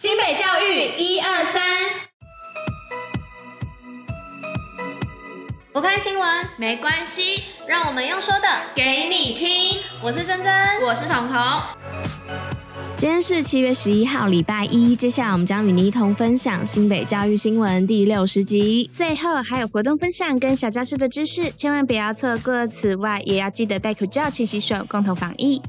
新北教育一二三，不看新闻没关系，让我们用说的给你听。我是珍珍，我是彤彤。今天是七月十一号，礼拜一。接下来我们将与你一同分享新北教育新闻第六十集。最后还有活动分享跟小教室的知识，千万不要错过。此外，也要记得戴口罩、勤洗手，共同防疫。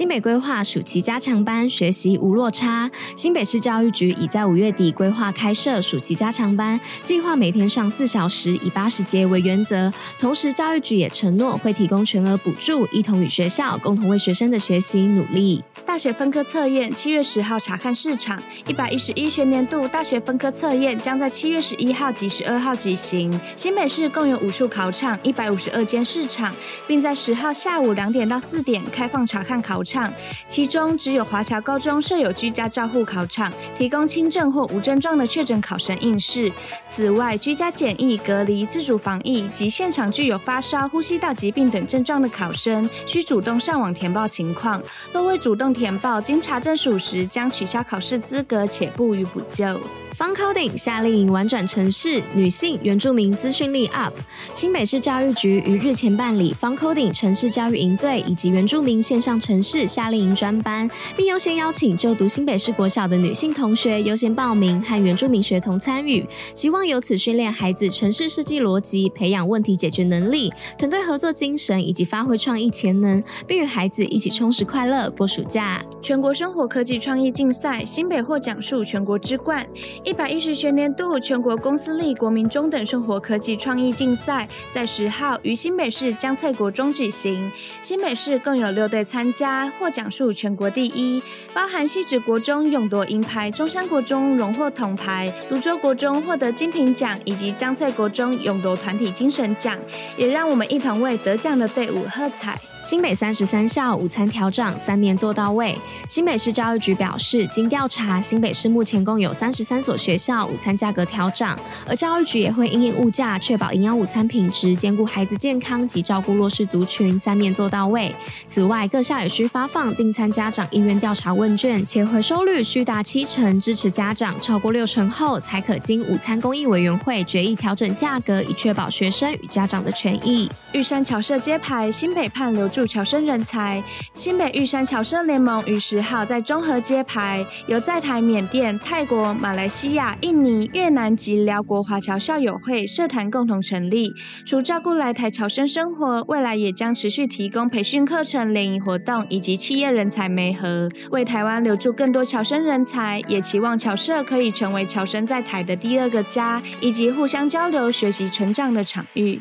新北规划暑期加强班学习无落差。新北市教育局已在五月底规划开设暑期加强班，计划每天上四小时，以八十节为原则。同时，教育局也承诺会提供全额补助，一同与学校共同为学生的学习努力。大学分科测验七月十号查看市场，一百一十一学年度大学分科测验将在七月十一号及十二号举行。新北市共有五处考场，一百五十二间市场，并在十号下午两点到四点开放查看考场。其中只有华侨高中设有居家照护考场，提供轻症或无症状的确诊考生应试。此外，居家检疫、隔离、自主防疫及现场具有发烧、呼吸道疾病等症状的考生，需主动上网填报情况。若未主动填报，经查证属实，将取消考试资格，且不予补救。Fun Coding 夏令营玩转城市，女性原住民资讯力 UP。新北市教育局于日前办理 Fun Coding 城市教育营队以及原住民线上城市夏令营专班，并优先邀请就读新北市国小的女性同学优先报名和原住民学童参与，希望由此训练孩子城市设计逻辑，培养问题解决能力、团队合作精神以及发挥创意潜能，并与孩子一起充实快乐过暑假。全国生活科技创意竞赛，新北获奖数全国之冠。一百一十学年度全国公私立国民中等生活科技创意竞赛在十号于新北市江翠国中举行。新北市共有六队参加，获奖数全国第一，包含汐止国中勇夺银牌，中山国中荣获铜牌，泸州国中获得金瓶奖，以及江翠国中勇夺团体精神奖。也让我们一同为得奖的队伍喝彩。新北三十三校午餐调涨，三面做到位。新北市教育局表示，经调查，新北市目前共有三十三所学校午餐价格调涨，而教育局也会因应物价，确保营养午餐品质，兼顾孩子健康及照顾弱势族群，三面做到位。此外，各校也需发放订餐家长意愿调查问卷，且回收率需达七成，支持家长超过六成后，才可经午餐公益委员会决议调整价格，以确保学生与家长的权益。玉山侨社揭牌，新北盼留助侨生人才，新北玉山侨生联盟于十号在中和揭牌，由在台缅甸、泰国、马来西亚、印尼、越南及寮国华侨校友会社团共同成立。除照顾来台侨生生活，未来也将持续提供培训课程、联谊活动以及企业人才媒合，为台湾留住更多侨生人才。也期望侨社可以成为侨生在台的第二个家，以及互相交流、学习、成长的场域。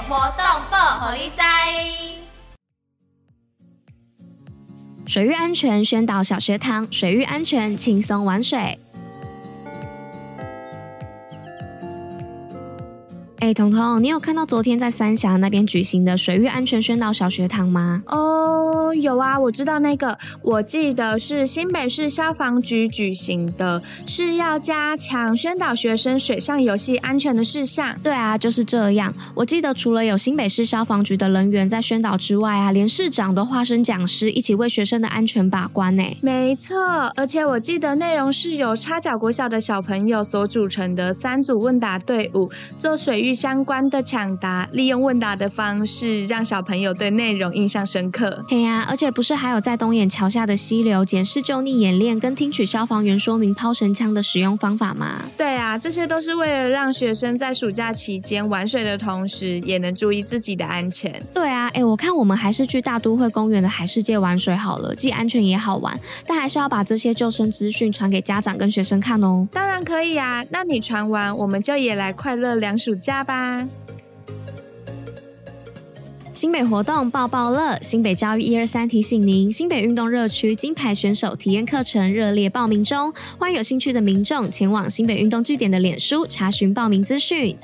活动报虎哩知，水域安全宣导小学堂，水域安全轻松玩水。哎，彤彤，你有看到昨天在三峡那边举行的水域安全宣导小学堂吗？哦，有啊，我知道那个，我记得是新北市消防局举行的，是要加强宣导学生水上游戏安全的事项。对啊，就是这样。我记得除了有新北市消防局的人员在宣导之外啊，连市长都化身讲师，一起为学生的安全把关呢。没错，而且我记得内容是由插脚国小的小朋友所组成的三组问答队伍，做水域。相关的抢答，利用问答的方式，让小朋友对内容印象深刻。嘿呀、啊，而且不是还有在东眼桥下的溪流检视救溺演练，跟听取消防员说明抛绳枪的使用方法吗？对啊，这些都是为了让学生在暑假期间玩水的同时，也能注意自己的安全。对啊，哎，我看我们还是去大都会公园的海世界玩水好了，既安全也好玩。但还是要把这些救生资讯传给家长跟学生看哦。当然可以啊，那你传完，我们就也来快乐两暑假。吧。新北活动爆爆乐，新北教育一二三提醒您，新北运动热区金牌选手体验课程热烈报名中，欢迎有兴趣的民众前往新北运动据点的脸书查询报名资讯。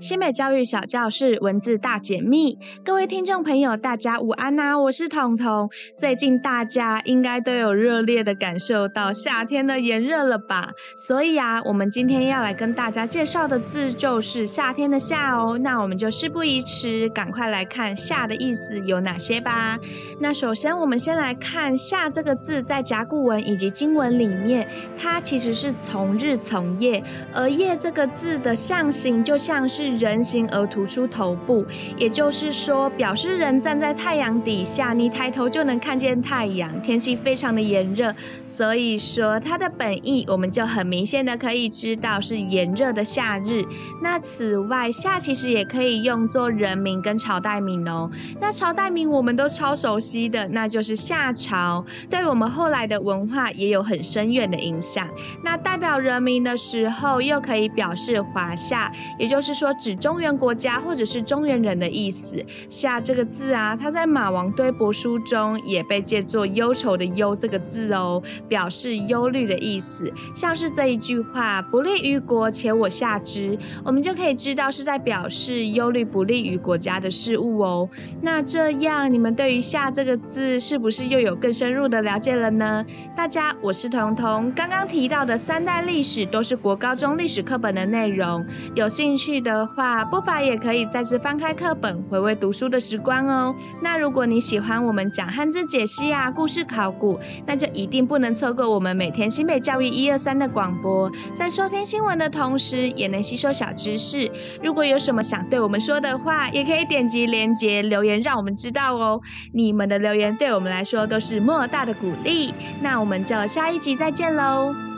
新北教育小教室文字大解密，各位听众朋友，大家午安呐、我是彤彤。最近大家应该都有热烈的感受到夏天的炎热了吧？所以啊，我们今天要来跟大家介绍的字就是夏天的夏哦。那我们就事不宜迟，赶快来看夏的意思有哪些吧。那首先，我们先来看夏这个字，在甲骨文以及经文里面，它其实是从日从夜，而夜这个字的象形就像是。人形而突出头部，也就是说，表示人站在太阳底下，你抬头就能看见太阳。天气非常的炎热，所以说它的本意，我们就很明显的可以知道是炎热的夏日。那此外，夏其实也可以用作人名跟朝代名哦。那朝代名我们都超熟悉的，那就是夏朝，对我们后来的文化也有很深远的影响。那代表人名的时候，又可以表示华夏，也就是说。指中原国家或者是中原人的意思。夏这个字啊，它在马王堆帛书中也被借作忧愁的忧这个字哦，表示忧虑的意思。像是这一句话，不利于国，且我下之，我们就可以知道是在表示忧虑不利于国家的事物哦。那这样，你们对于夏这个字是不是又有更深入的了解了呢？大家，我是彤彤，刚刚提到的三代历史都是国高中历史课本的内容，有兴趣的话，不妨也可以再次翻开课本，回味读书的时光哦。那如果你喜欢我们讲汉字解析啊、故事考古，那就一定不能错过我们每天新北教育一二三的广播，在收听新闻的同时，也能吸收小知识。如果有什么想对我们说的话，也可以点击连接留言，让我们知道哦。你们的留言对我们来说都是莫大的鼓励。那我们就下一集再见喽。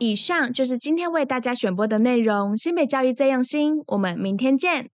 以上就是今天为大家选播的内容。新北教育最用心，我们明天见。